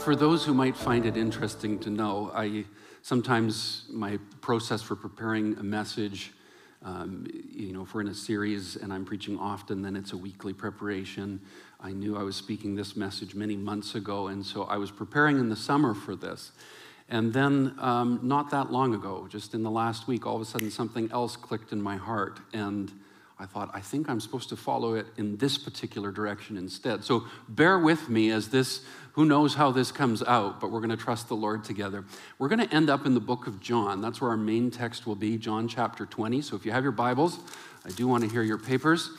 for those who might find it interesting to know, I sometimes my process for preparing a message, um, you know, if we're in a series and I'm preaching often, then it's a weekly preparation. I knew I was speaking this message many months ago, and so I was preparing in the summer for this. And then, um, not that long ago, just in the last week, all of a sudden something else clicked in my heart. And I thought, I think I'm supposed to follow it in this particular direction instead. So bear with me as this, who knows how this comes out, but we're going to trust the Lord together. We're going to end up in the book of John. That's where our main text will be, John chapter 20. So if you have your Bibles, I do want to hear your papers.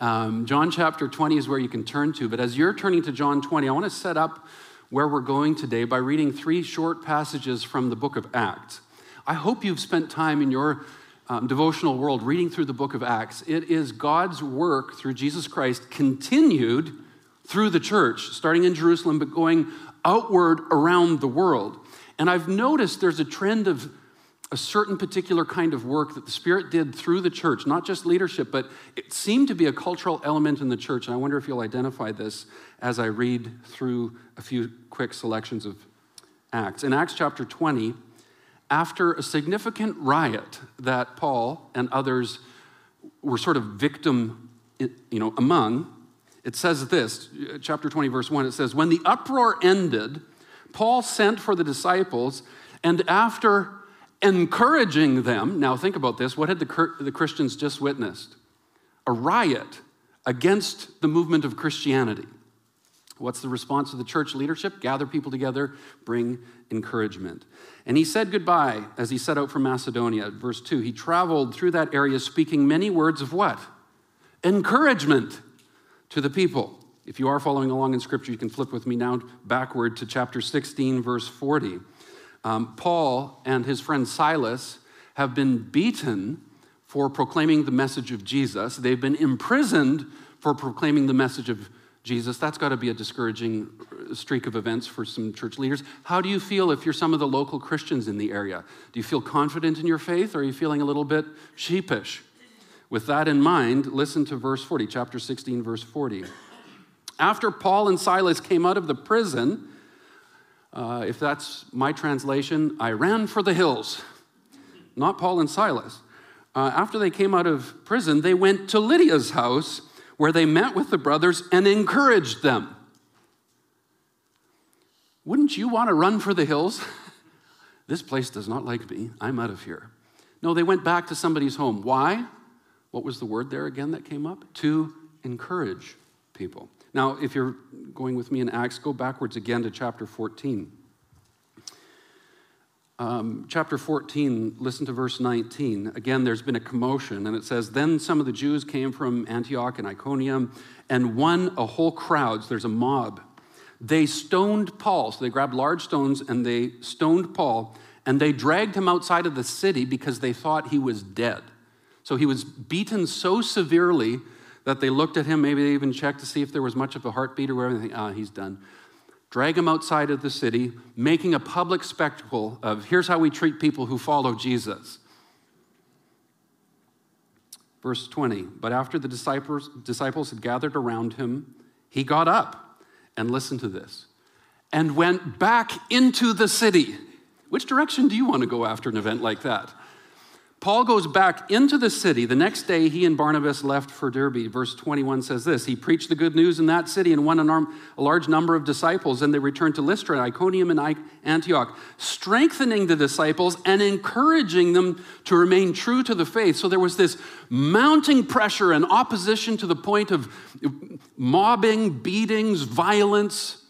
Um, John chapter 20 is where you can turn to. But as you're turning to John 20, I want to set up where we're going today by reading three short passages from the book of Acts. I hope you've spent time in your um, devotional world reading through the book of Acts. It is God's work through Jesus Christ continued through the church, starting in Jerusalem, but going outward around the world. And I've noticed there's a trend of a certain particular kind of work that the Spirit did through the church, not just leadership, but it seemed to be a cultural element in the church. And I wonder if you'll identify this as I read through a few quick selections of Acts. In Acts chapter 20, after a significant riot that Paul and others were sort of victim, you know, among, it says this, chapter 20, verse 1, it says, When the uproar ended, Paul sent for the disciples, and after encouraging them, now think about this, what had the, the Christians just witnessed? A riot against the movement of Christianity. What's the response of the church leadership? Gather people together, bring encouragement. And he said goodbye as he set out for Macedonia. Verse 2 He traveled through that area speaking many words of what? Encouragement to the people. If you are following along in Scripture, you can flip with me now backward to chapter 16, verse 40. Um, Paul and his friend Silas have been beaten for proclaiming the message of Jesus. They've been imprisoned for proclaiming the message of Jesus, that's got to be a discouraging streak of events for some church leaders. How do you feel if you're some of the local Christians in the area? Do you feel confident in your faith or are you feeling a little bit sheepish? With that in mind, listen to verse 40, chapter 16, verse 40. After Paul and Silas came out of the prison, uh, if that's my translation, I ran for the hills. Not Paul and Silas. Uh, after they came out of prison, they went to Lydia's house where they met with the brothers and encouraged them. Wouldn't you want to run for the hills? this place does not like me. I'm out of here. No, they went back to somebody's home. Why? What was the word there again that came up? To encourage people. Now, if you're going with me in Acts, go backwards again to chapter 14 um, chapter 14, listen to verse 19. Again, there's been a commotion, and it says, Then some of the Jews came from Antioch and Iconium and won a whole crowd. So there's a mob. They stoned Paul. So they grabbed large stones and they stoned Paul, and they dragged him outside of the city because they thought he was dead. So he was beaten so severely that they looked at him, maybe they even checked to see if there was much of a heartbeat or whatever. They think, ah, he's done drag him outside of the city, making a public spectacle of here's how we treat people who follow Jesus. Verse 20, but after the disciples, disciples had gathered around him, he got up and listened to this and went back into the city. Which direction do you want to go after an event like that? Paul goes back into the city. The next day, he and Barnabas left for Derbe. Verse 21 says this He preached the good news in that city and won a large number of disciples. And they returned to Lystra, Iconium, and Antioch, strengthening the disciples and encouraging them to remain true to the faith. So there was this mounting pressure and opposition to the point of mobbing, beatings, violence.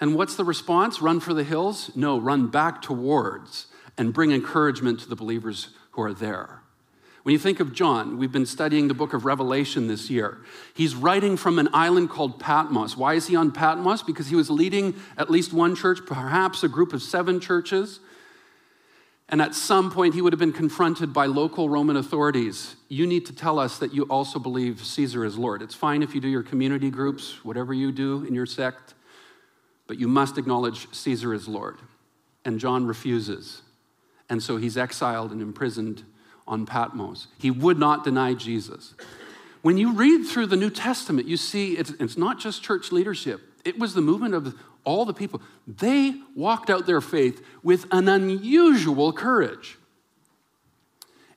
And what's the response? Run for the hills? No, run back towards and bring encouragement to the believers who are there. When you think of John, we've been studying the book of Revelation this year. He's writing from an island called Patmos. Why is he on Patmos? Because he was leading at least one church, perhaps a group of seven churches. And at some point, he would have been confronted by local Roman authorities. You need to tell us that you also believe Caesar is Lord. It's fine if you do your community groups, whatever you do in your sect, but you must acknowledge Caesar is Lord. And John refuses and so he's exiled and imprisoned on Patmos. He would not deny Jesus. When you read through the New Testament, you see it's, it's not just church leadership, it was the movement of all the people, they walked out their faith with an unusual courage.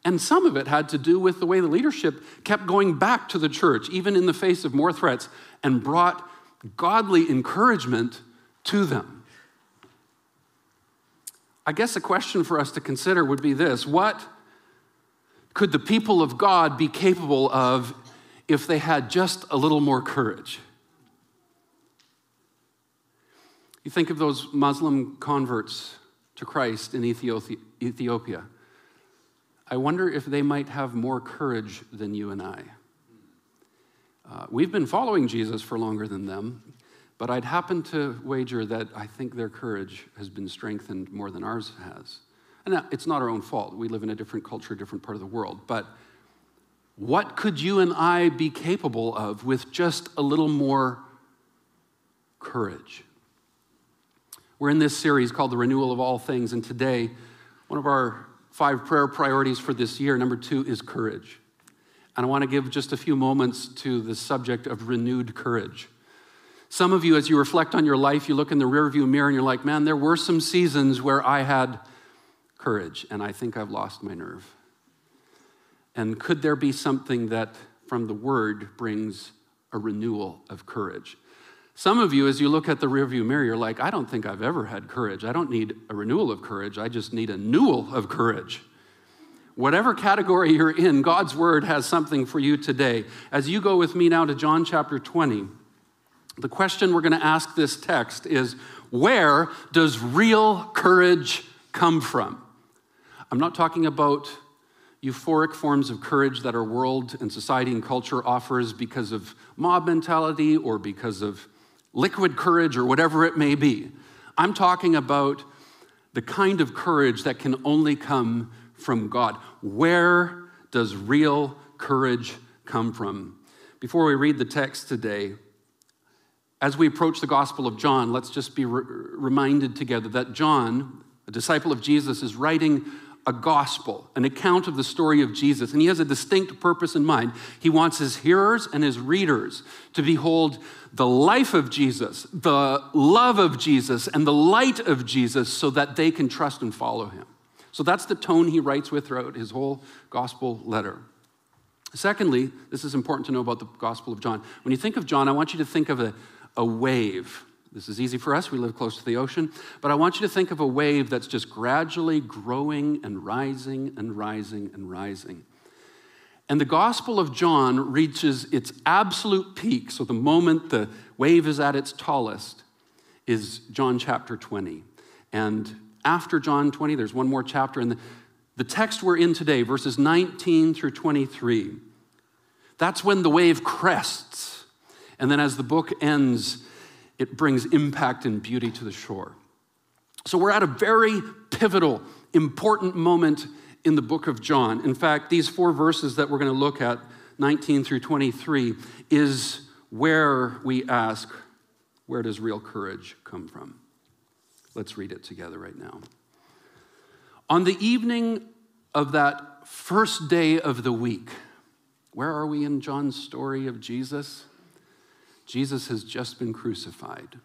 And some of it had to do with the way the leadership kept going back to the church, even in the face of more threats, and brought godly encouragement to them. I guess a question for us to consider would be this What could the people of God be capable of if they had just a little more courage? You think of those Muslim converts to Christ in Ethiopia. I wonder if they might have more courage than you and I. Uh, we've been following Jesus for longer than them, but I'd happen to wager that I think their courage has been strengthened more than ours has. And uh, it's not our own fault. We live in a different culture, different part of the world. But what could you and I be capable of with just a little more courage? We're in this series called The Renewal of All Things, and today, one of our five prayer priorities for this year, number two, is courage. And I want to give just a few moments to the subject of renewed courage. Some of you, as you reflect on your life, you look in the rearview mirror and you're like, man, there were some seasons where I had courage, and I think I've lost my nerve. And could there be something that from the word brings a renewal of courage? Some of you, as you look at the rearview mirror, you're like, I don't think I've ever had courage. I don't need a renewal of courage. I just need a newel of courage. Whatever category you're in, God's word has something for you today. As you go with me now to John chapter 20, the question we're going to ask this text is where does real courage come from? I'm not talking about euphoric forms of courage that our world and society and culture offers because of mob mentality or because of liquid courage or whatever it may be. I'm talking about the kind of courage that can only come from God. Where does real courage come from? Before we read the text today, as we approach the Gospel of John, let's just be re- reminded together that John, a disciple of Jesus, is writing a gospel, an account of the story of Jesus, and he has a distinct purpose in mind. He wants his hearers and his readers to behold the life of Jesus, the love of Jesus, and the light of Jesus so that they can trust and follow him. So that's the tone he writes with throughout his whole gospel letter. Secondly, this is important to know about the Gospel of John. When you think of John, I want you to think of a, a wave this is easy for us, we live close to the ocean, but I want you to think of a wave that's just gradually growing and rising and rising and rising. And the Gospel of John reaches its absolute peak, so the moment the wave is at its tallest is John chapter 20. And after John 20, there's one more chapter, and the, the text we're in today, verses 19 through 23, that's when the wave crests. And then as the book ends, it brings impact and beauty to the shore. So we're at a very pivotal, important moment in the book of John. In fact, these four verses that we're going to look at, 19 through 23, is where we ask, where does real courage come from? Let's read it together right now. On the evening of that first day of the week, where are we in John's story of Jesus? Jesus has just been crucified.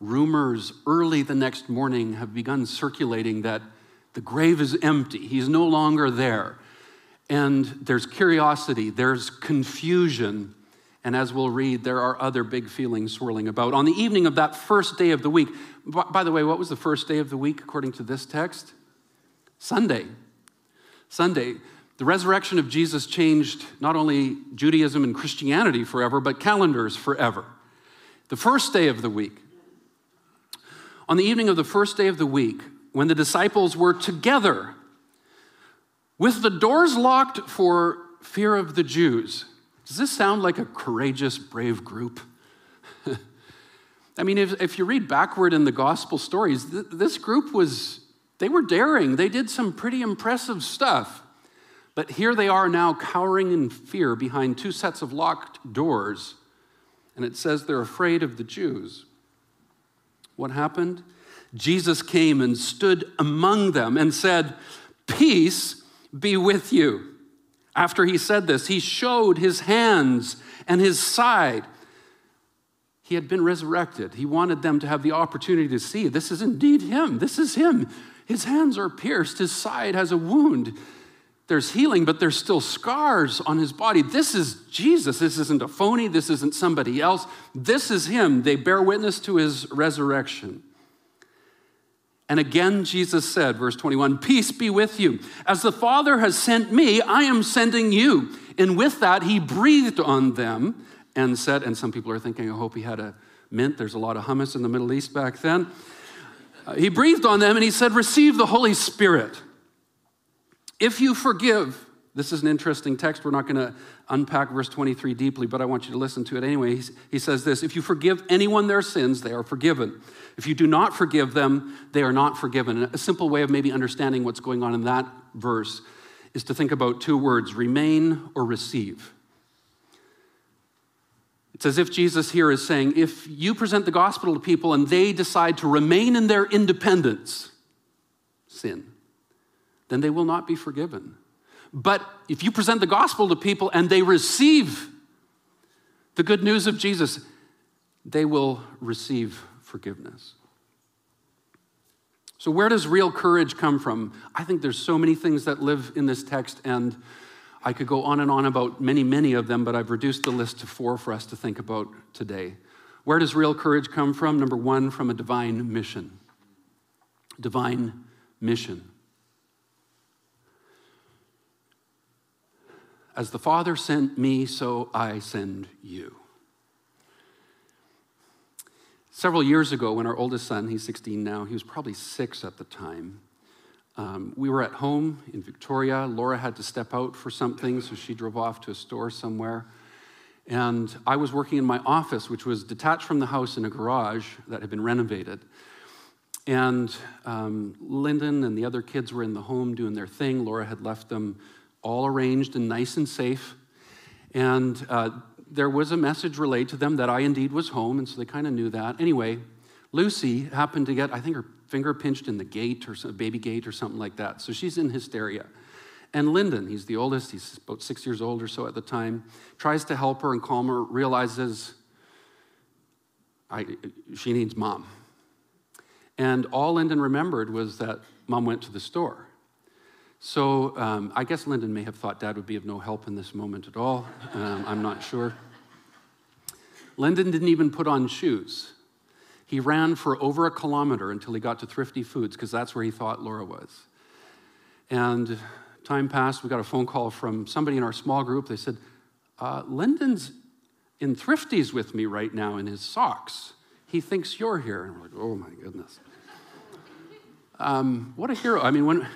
Rumors early the next morning have begun circulating that the grave is empty, he's no longer there. And there's curiosity, there's confusion, and as we'll read, there are other big feelings swirling about. On the evening of that first day of the week, by the way, what was the first day of the week according to this text? Sunday. Sunday. The resurrection of Jesus changed not only Judaism and Christianity forever, but calendars forever. The first day of the week, on the evening of the first day of the week, when the disciples were together with the doors locked for fear of the Jews. Does this sound like a courageous, brave group? I mean, if, if you read backward in the gospel stories, th- this group was, they were daring. They did some pretty impressive stuff. But here they are now cowering in fear behind two sets of locked doors, and it says they're afraid of the Jews. What happened? Jesus came and stood among them and said, Peace be with you. After he said this, he showed his hands and his side. he had been resurrected. He wanted them to have the opportunity to see this is indeed him. This is him. His hands are pierced, his side has a wound. There's healing, but there's still scars on his body. This is Jesus. This isn't a phony. This isn't somebody else. This is him. They bear witness to his resurrection. And again, Jesus said, verse 21, Peace be with you. As the Father has sent me, I am sending you. And with that, he breathed on them and said, and some people are thinking, I hope he had a mint. There's a lot of hummus in the Middle East back then. Uh, he breathed on them and he said, Receive the Holy Spirit. If you forgive, this is an interesting text. We're not going to unpack verse 23 deeply, but I want you to listen to it anyway. He says this If you forgive anyone their sins, they are forgiven. If you do not forgive them, they are not forgiven. And a simple way of maybe understanding what's going on in that verse is to think about two words remain or receive. It's as if Jesus here is saying if you present the gospel to people and they decide to remain in their independence, sin, then they will not be forgiven. But if you present the gospel to people and they receive the good news of Jesus, they will receive forgiveness. So, where does real courage come from? I think there's so many things that live in this text, and I could go on and on about many, many of them, but I've reduced the list to four for us to think about today. Where does real courage come from? Number one, from a divine mission. Divine mission. As the Father sent me, so I send you. Several years ago, when our oldest son, he's 16 now, he was probably six at the time, um, we were at home in Victoria. Laura had to step out for something, so she drove off to a store somewhere. And I was working in my office, which was detached from the house in a garage that had been renovated. And um, Lyndon and the other kids were in the home doing their thing. Laura had left them all arranged and nice and safe. And uh, there was a message relayed to them that I indeed was home, and so they kind of knew that. Anyway, Lucy happened to get, I think, her finger pinched in the gate or a baby gate or something like that. So she's in hysteria. And Lyndon, he's the oldest, he's about six years old or so at the time, tries to help her and calm her, realizes I, she needs mom. And all Lyndon remembered was that mom went to the store. So um, I guess Lyndon may have thought dad would be of no help in this moment at all. Um, I'm not sure. Lyndon didn't even put on shoes. He ran for over a kilometer until he got to Thrifty Foods because that's where he thought Laura was. And time passed, we got a phone call from somebody in our small group. They said, uh, Lyndon's in Thrifty's with me right now in his socks. He thinks you're here. And we're like, oh my goodness. Um, what a hero. I mean, when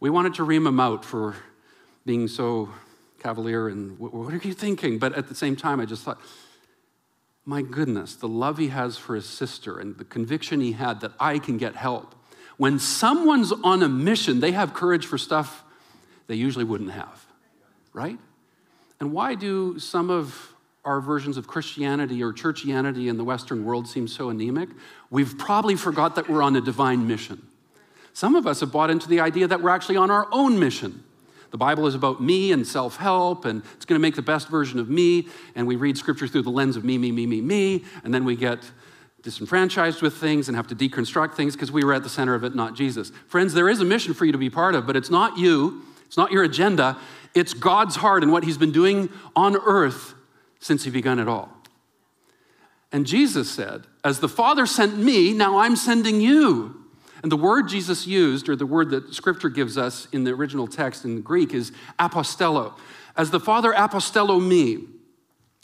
we wanted to ream him out for being so cavalier and what are you thinking? But at the same time, I just thought, my goodness, the love he has for his sister and the conviction he had that I can get help. When someone's on a mission, they have courage for stuff they usually wouldn't have, right? And why do some of our versions of Christianity or churchianity in the Western world seem so anemic? We've probably forgot that we're on a divine mission. Some of us have bought into the idea that we're actually on our own mission. The Bible is about me and self help, and it's going to make the best version of me. And we read scripture through the lens of me, me, me, me, me. And then we get disenfranchised with things and have to deconstruct things because we were at the center of it, not Jesus. Friends, there is a mission for you to be part of, but it's not you, it's not your agenda. It's God's heart and what He's been doing on earth since He begun it all. And Jesus said, As the Father sent me, now I'm sending you. And the word Jesus used, or the word that scripture gives us in the original text in Greek, is apostello. As the Father apostello me,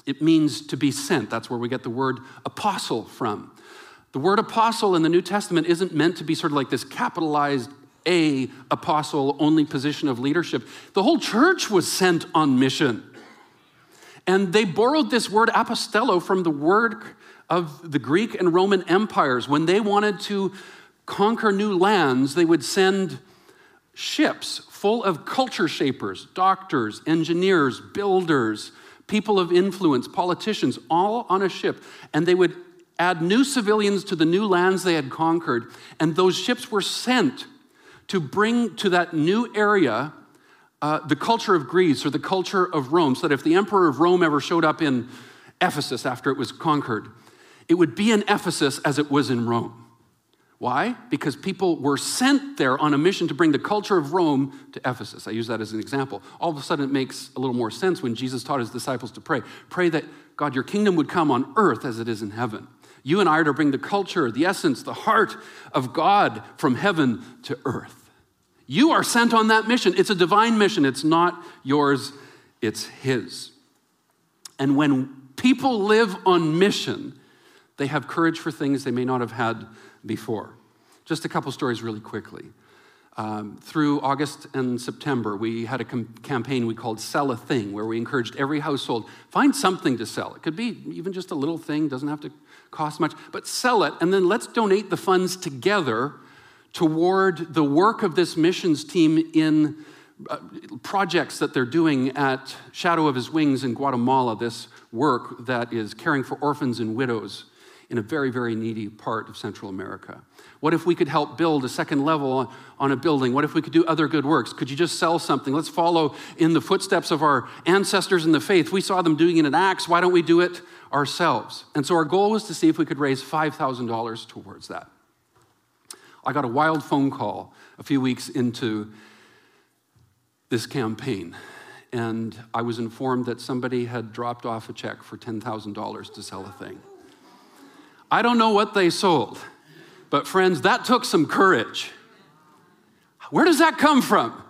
it means to be sent. That's where we get the word apostle from. The word apostle in the New Testament isn't meant to be sort of like this capitalized A apostle only position of leadership. The whole church was sent on mission. And they borrowed this word apostello from the word of the Greek and Roman empires when they wanted to conquer new lands, they would send ships full of culture shapers, doctors, engineers, builders, people of influence, politicians, all on a ship. And they would add new civilians to the new lands they had conquered. And those ships were sent to bring to that new area uh, the culture of Greece or the culture of Rome, so that if the emperor of Rome ever showed up in Ephesus after it was conquered, it would be in Ephesus as it was in Rome. Why? Because people were sent there on a mission to bring the culture of Rome to Ephesus. I use that as an example. All of a sudden, it makes a little more sense when Jesus taught his disciples to pray. Pray that God, your kingdom would come on earth as it is in heaven. You and I are to bring the culture, the essence, the heart of God from heaven to earth. You are sent on that mission. It's a divine mission. It's not yours, it's His. And when people live on mission, they have courage for things they may not have had before. Just a couple stories really quickly. Um, through August and September, we had a com- campaign we called Sell a Thing, where we encouraged every household find something to sell. It could be even just a little thing, doesn't have to cost much, but sell it, and then let's donate the funds together toward the work of this missions team in uh, projects that they're doing at Shadow of His Wings in Guatemala, this work that is caring for orphans and widows in a very, very needy part of Central America? What if we could help build a second level on a building? What if we could do other good works? Could you just sell something? Let's follow in the footsteps of our ancestors in the faith. We saw them doing it in Acts. Why don't we do it ourselves? And so our goal was to see if we could raise $5,000 towards that. I got a wild phone call a few weeks into this campaign, and I was informed that somebody had dropped off a check for $10,000 to sell a thing. I don't know what they sold, but friends, that took some courage. Where does that come from?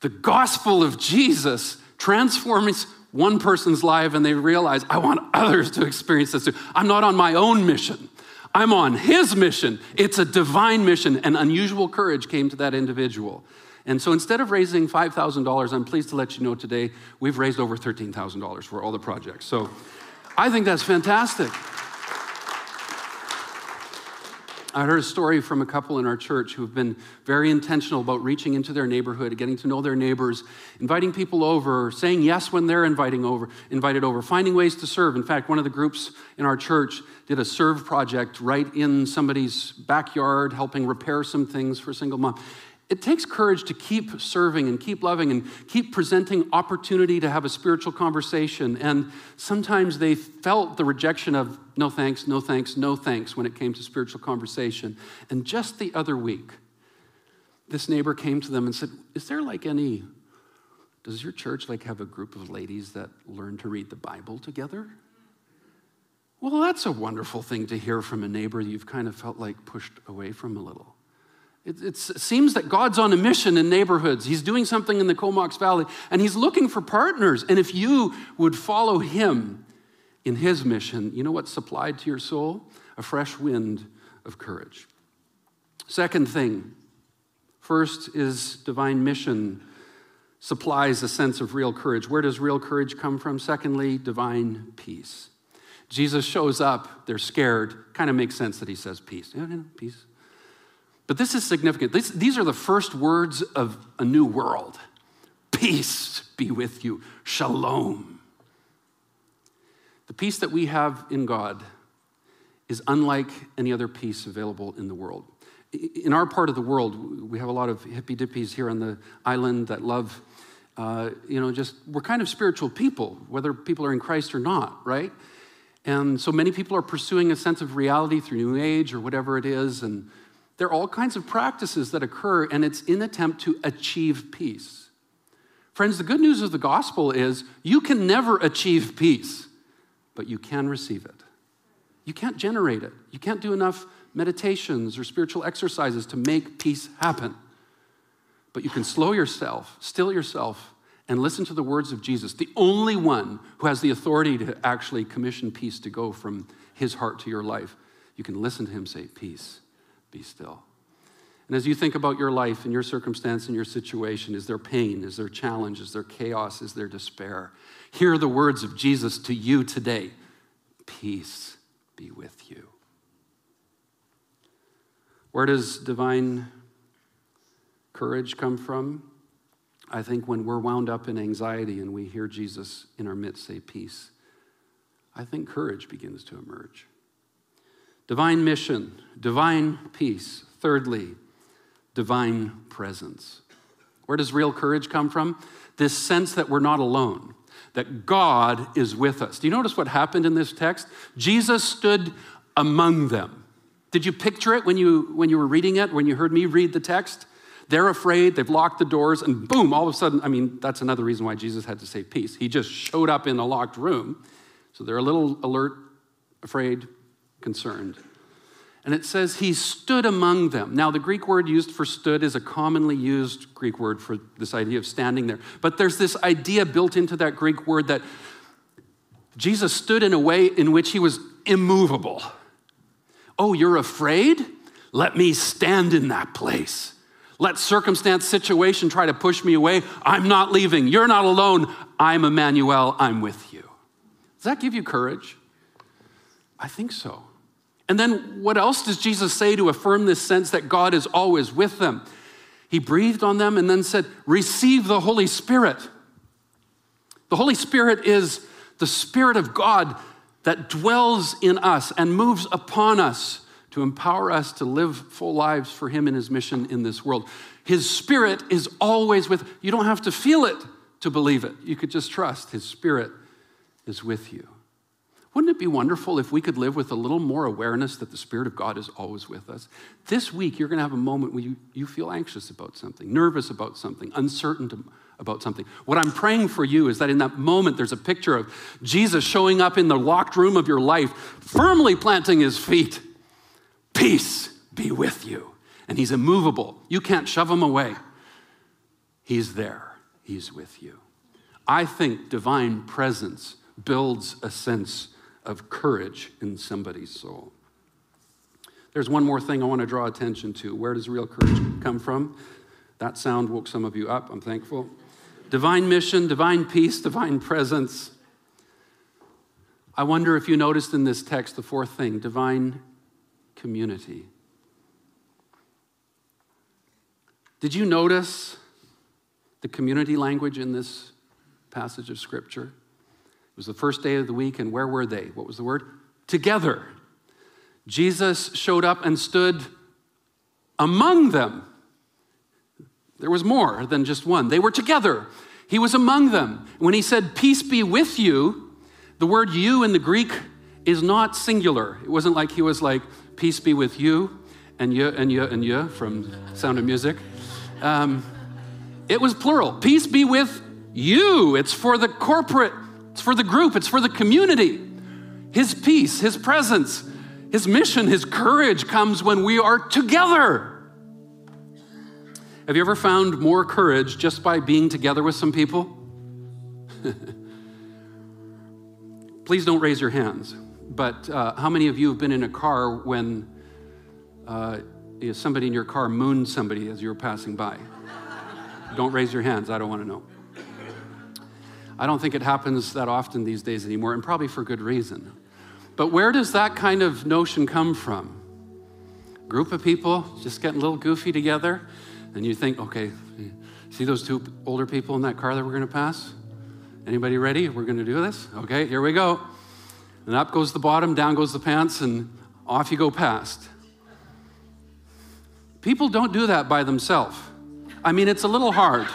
The gospel of Jesus transforms one person's life and they realize, I want others to experience this too. I'm not on my own mission. I'm on his mission. It's a divine mission, and unusual courage came to that individual. And so instead of raising $5,000, I'm pleased to let you know today we've raised over $13,000 for all the projects. So I think that's fantastic. I heard a story from a couple in our church who have been very intentional about reaching into their neighborhood, getting to know their neighbors, inviting people over, saying yes when they're inviting over, invited over, finding ways to serve. In fact, one of the groups in our church did a serve project right in somebody's backyard, helping repair some things for a single mom. It takes courage to keep serving and keep loving and keep presenting opportunity to have a spiritual conversation. And sometimes they felt the rejection of no thanks, no thanks, no thanks when it came to spiritual conversation. And just the other week, this neighbor came to them and said, Is there like any, does your church like have a group of ladies that learn to read the Bible together? Well, that's a wonderful thing to hear from a neighbor you've kind of felt like pushed away from a little. It, it, seems that God's on a mission in neighborhoods. He's doing something in the Comox Valley, and He's looking for partners. And if you would follow Him in His mission, you know what's supplied to your soul? A fresh wind of courage. Second thing first is divine mission supplies a sense of real courage. Where does real courage come from? Secondly, divine peace. Jesus shows up, they're scared. Kind of makes sense that he says peace. Yeah, yeah, peace. But this is significant. This, these are the first words of a new world Peace be with you. Shalom. The peace that we have in God is unlike any other peace available in the world. In our part of the world, we have a lot of hippy dippies here on the island that love, uh, you know, just, we're kind of spiritual people, whether people are in Christ or not, right? And so many people are pursuing a sense of reality through New Age or whatever it is, and there are all kinds of practices that occur, and it's in attempt to achieve peace. Friends, the good news of the gospel is you can never achieve peace, but you can receive it. You can't generate it. You can't do enough meditations or spiritual exercises to make peace happen. But you can slow yourself, still yourself, and listen to the words of Jesus, the only one who has the authority to actually commission peace to go from his heart to your life. You can listen to him say, Peace be still. And as you think about your life and your circumstance and your situation, is there pain? Is there challenge? Is there chaos? Is there despair? Hear the words of Jesus to you today Peace be with you. Where does divine courage come from? I think when we're wound up in anxiety and we hear Jesus in our midst say peace, I think courage begins to emerge. Divine mission, divine peace. Thirdly, divine presence. Where does real courage come from? This sense that we're not alone. that God is with us. Do you notice what happened in this text? Jesus stood among them. Did you picture it when you, when you were reading it, when you heard me read the text? They're afraid, they've locked the doors, and boom, all of a sudden, I mean, that's another reason why Jesus had to say peace. He just showed up in a locked room. So they're a little alert, afraid, concerned. And it says he stood among them. Now, the Greek word used for stood is a commonly used Greek word for this idea of standing there. But there's this idea built into that Greek word that Jesus stood in a way in which he was immovable. Oh, you're afraid? Let me stand in that place. Let circumstance, situation try to push me away. I'm not leaving. You're not alone. I'm Emmanuel. I'm with you. Does that give you courage? I think so. And then what else does Jesus say to affirm this sense that God is always with them? He breathed on them and then said, Receive the Holy Spirit. The Holy Spirit is the Spirit of God that dwells in us and moves upon us to empower us to live full lives for Him and His mission in this world. His Spirit is always with you. Don't have to feel it to believe it. You could just trust His Spirit is with you. Wouldn't it be wonderful if we could live with a little more awareness that the Spirit of God is always with us? This week, you're going to have a moment where you, you feel anxious about something, nervous about something, uncertain about something. What I'm praying for you is that in that moment, there's a picture of Jesus showing up in the locked room of your life, firmly planting his feet Peace be with you. And he's immovable. You can't shove him away. He's there, he's with you. I think divine presence builds a sense of courage in somebody's soul. There's one more thing I want to draw attention to. Where does real courage come from? That sound woke some of you up. I'm thankful. Divine mission, divine peace, divine presence. I wonder if you noticed in this text the fourth thing divine community. Did you notice the community language in this passage of Scripture? It was the first day of the week, and where were they? What was the word? Together. Jesus showed up and stood among them. There was more than just one. They were together. He was among them. When he said, Peace be with you, the word you in the Greek is not singular. It wasn't like he was like, Peace be with you, and you, and you, and you from Sound of Music. Um, it was plural. Peace be with you. It's for the corporate, it's for the group, it's for the community. His peace, His presence, His mission, His courage comes when we are together. Have you ever found more courage just by being together with some people? Please don't raise your hands but uh, how many of you have been in a car when uh, somebody in your car mooned somebody as you were passing by? don't raise your hands, I don't want to know. I don't think it happens that often these days anymore, and probably for good reason. But where does that kind of notion come from? Group of people just getting a little goofy together, and you think, okay, see those two older people in that car that we're going to pass? Anybody ready? We're going to do this? Okay, here we go. And up goes the bottom, down goes the pants, and off you go past. People don't do that by themselves. I mean, it's a little hard.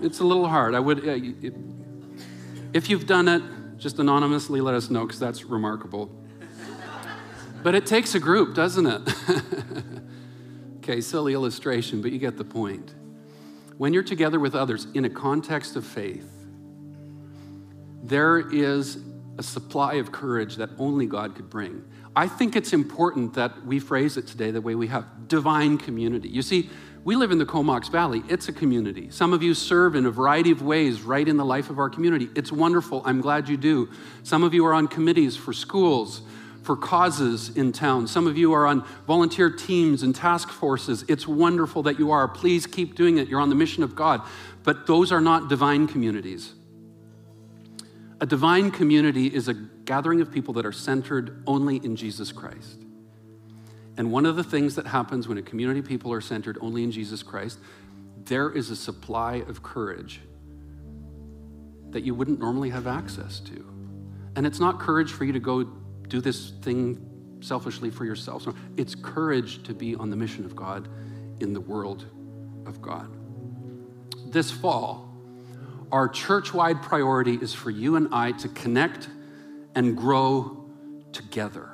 It's a little hard. I would, uh, if you've done it, just anonymously let us know because that's remarkable. But it takes a group, doesn't it? okay, silly illustration, but you get the point. When you're together with others in a context of faith, there is a supply of courage that only God could bring. I think it's important that we phrase it today the way we have divine community. You see, we live in the Comox Valley. It's a community. Some of you serve in a variety of ways right in the life of our community. It's wonderful. I'm glad you do. Some of you are on committees for schools, for causes in town. Some of you are on volunteer teams and task forces. It's wonderful that you are. Please keep doing it. You're on the mission of God. But those are not divine communities. A divine community is a gathering of people that are centered only in Jesus Christ. And one of the things that happens when a community people are centered only in Jesus Christ, there is a supply of courage that you wouldn't normally have access to. And it's not courage for you to go do this thing selfishly for yourself. It's courage to be on the mission of God in the world of God. This fall, our church wide priority is for you and I to connect and grow together.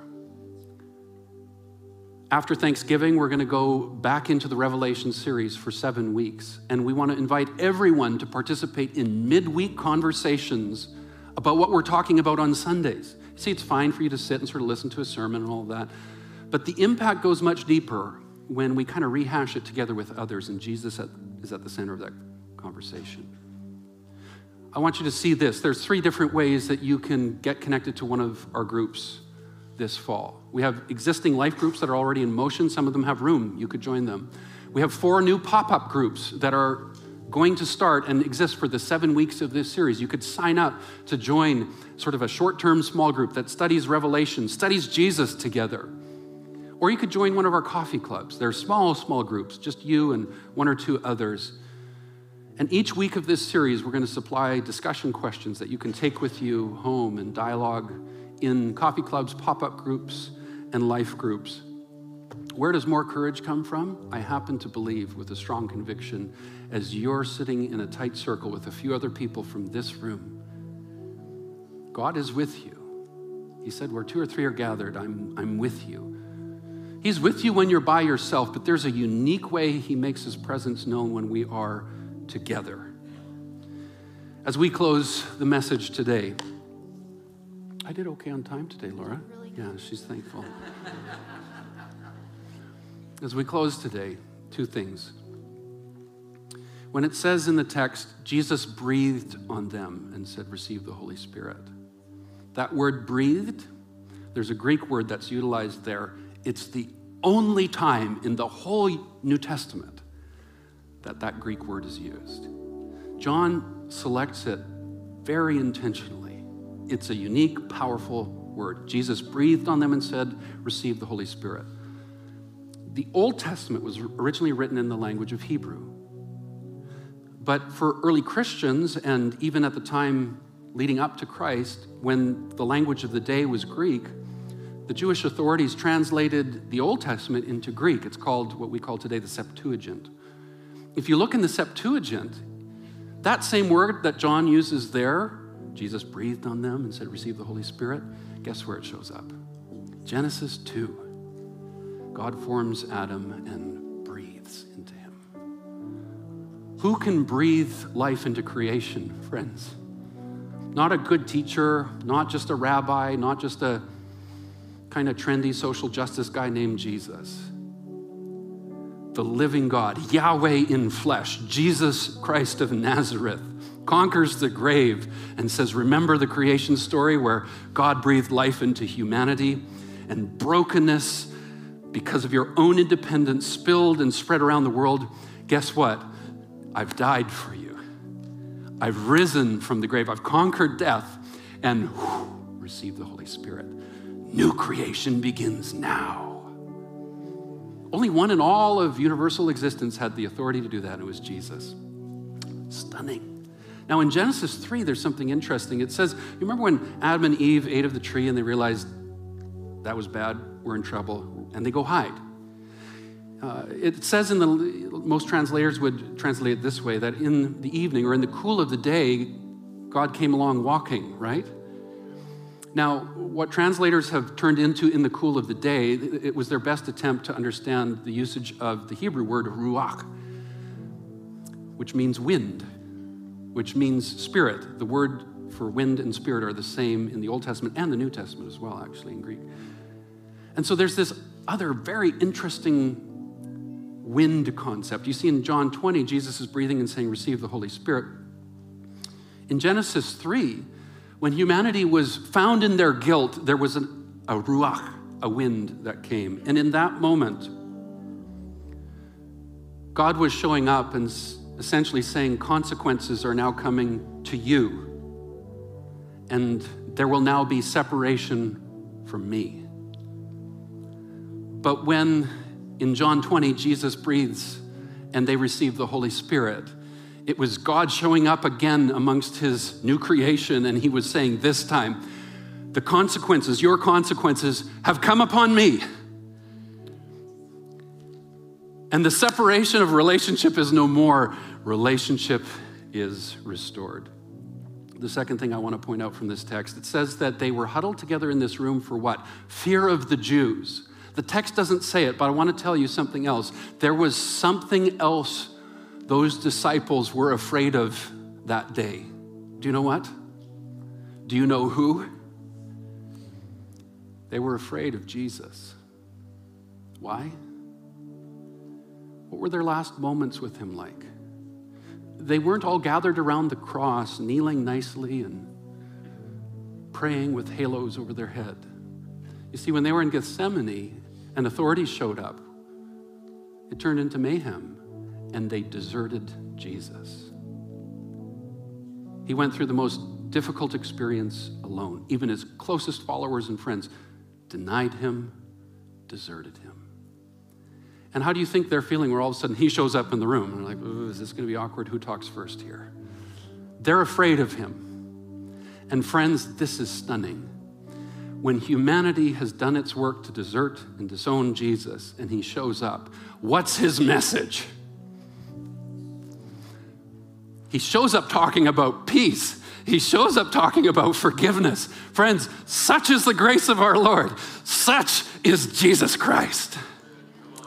After Thanksgiving, we're going to go back into the Revelation series for seven weeks. And we want to invite everyone to participate in midweek conversations about what we're talking about on Sundays. See, it's fine for you to sit and sort of listen to a sermon and all that. But the impact goes much deeper when we kind of rehash it together with others, and Jesus is at the center of that conversation. I want you to see this. There's three different ways that you can get connected to one of our groups this fall. We have existing life groups that are already in motion. Some of them have room. You could join them. We have four new pop up groups that are going to start and exist for the seven weeks of this series. You could sign up to join sort of a short term small group that studies Revelation, studies Jesus together. Or you could join one of our coffee clubs. They're small, small groups, just you and one or two others. And each week of this series, we're going to supply discussion questions that you can take with you home and dialogue in coffee clubs, pop up groups, and life groups. Where does more courage come from? I happen to believe with a strong conviction as you're sitting in a tight circle with a few other people from this room, God is with you. He said, Where two or three are gathered, I'm, I'm with you. He's with you when you're by yourself, but there's a unique way He makes His presence known when we are together. As we close the message today, I did okay on time today, Laura. Really yeah, she's thankful. As we close today, two things. When it says in the text, Jesus breathed on them and said, Receive the Holy Spirit. That word breathed, there's a Greek word that's utilized there. It's the only time in the whole New Testament that that Greek word is used. John selects it very intentionally it's a unique, powerful word. Jesus breathed on them and said, Receive the Holy Spirit. The Old Testament was originally written in the language of Hebrew. But for early Christians, and even at the time leading up to Christ, when the language of the day was Greek, the Jewish authorities translated the Old Testament into Greek. It's called what we call today the Septuagint. If you look in the Septuagint, that same word that John uses there Jesus breathed on them and said, Receive the Holy Spirit. Guess where it shows up? Genesis 2. God forms Adam and breathes into him. Who can breathe life into creation, friends? Not a good teacher, not just a rabbi, not just a kind of trendy social justice guy named Jesus. The living God, Yahweh in flesh, Jesus Christ of Nazareth conquers the grave and says, Remember the creation story where God breathed life into humanity and brokenness because of your own independence spilled and spread around the world. Guess what? I've died for you. I've risen from the grave. I've conquered death and received the Holy Spirit. New creation begins now. Only one in all of universal existence had the authority to do that, and it was Jesus. Stunning. Now, in Genesis 3, there's something interesting. It says, you remember when Adam and Eve ate of the tree and they realized that was bad, we're in trouble, and they go hide? Uh, it says in the most translators would translate it this way that in the evening or in the cool of the day, God came along walking, right? Now, what translators have turned into in the cool of the day, it was their best attempt to understand the usage of the Hebrew word ruach, which means wind which means spirit. The word for wind and spirit are the same in the Old Testament and the New Testament as well, actually, in Greek. And so there's this other very interesting wind concept. You see in John 20, Jesus is breathing and saying, Receive the Holy Spirit. In Genesis 3, when humanity was found in their guilt, there was an, a ruach, a wind that came. And in that moment, God was showing up and essentially saying consequences are now coming to you, and there will now be separation from me. But when in John 20 Jesus breathes and they receive the Holy Spirit, it was God showing up again amongst his new creation, and he was saying, This time, the consequences, your consequences, have come upon me. And the separation of relationship is no more relationship is restored. The second thing I want to point out from this text, it says that they were huddled together in this room for what? Fear of the Jews. The text doesn't say it, but I want to tell you something else. There was something else those disciples were afraid of that day. Do you know what? Do you know who? They were afraid of Jesus. Why? What were their last moments with him like? They weren't all gathered around the cross, kneeling nicely and praying with halos over their head. You see, when they were in Gethsemane and authorities showed up, it turned into mayhem and they deserted Jesus. He went through the most difficult experience alone. Even his closest followers and friends denied him, deserted him. And how do you think they're feeling where all of a sudden he shows up in the room? And they're like, is this going to be awkward? Who talks first here? They're afraid of him. And friends, this is stunning. When humanity has done its work to desert and disown Jesus and he shows up, what's his message? He shows up talking about peace. He shows up talking about forgiveness. Friends, such is the grace of our Lord. Such is Jesus Christ.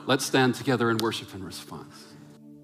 Let's stand together in worship in response.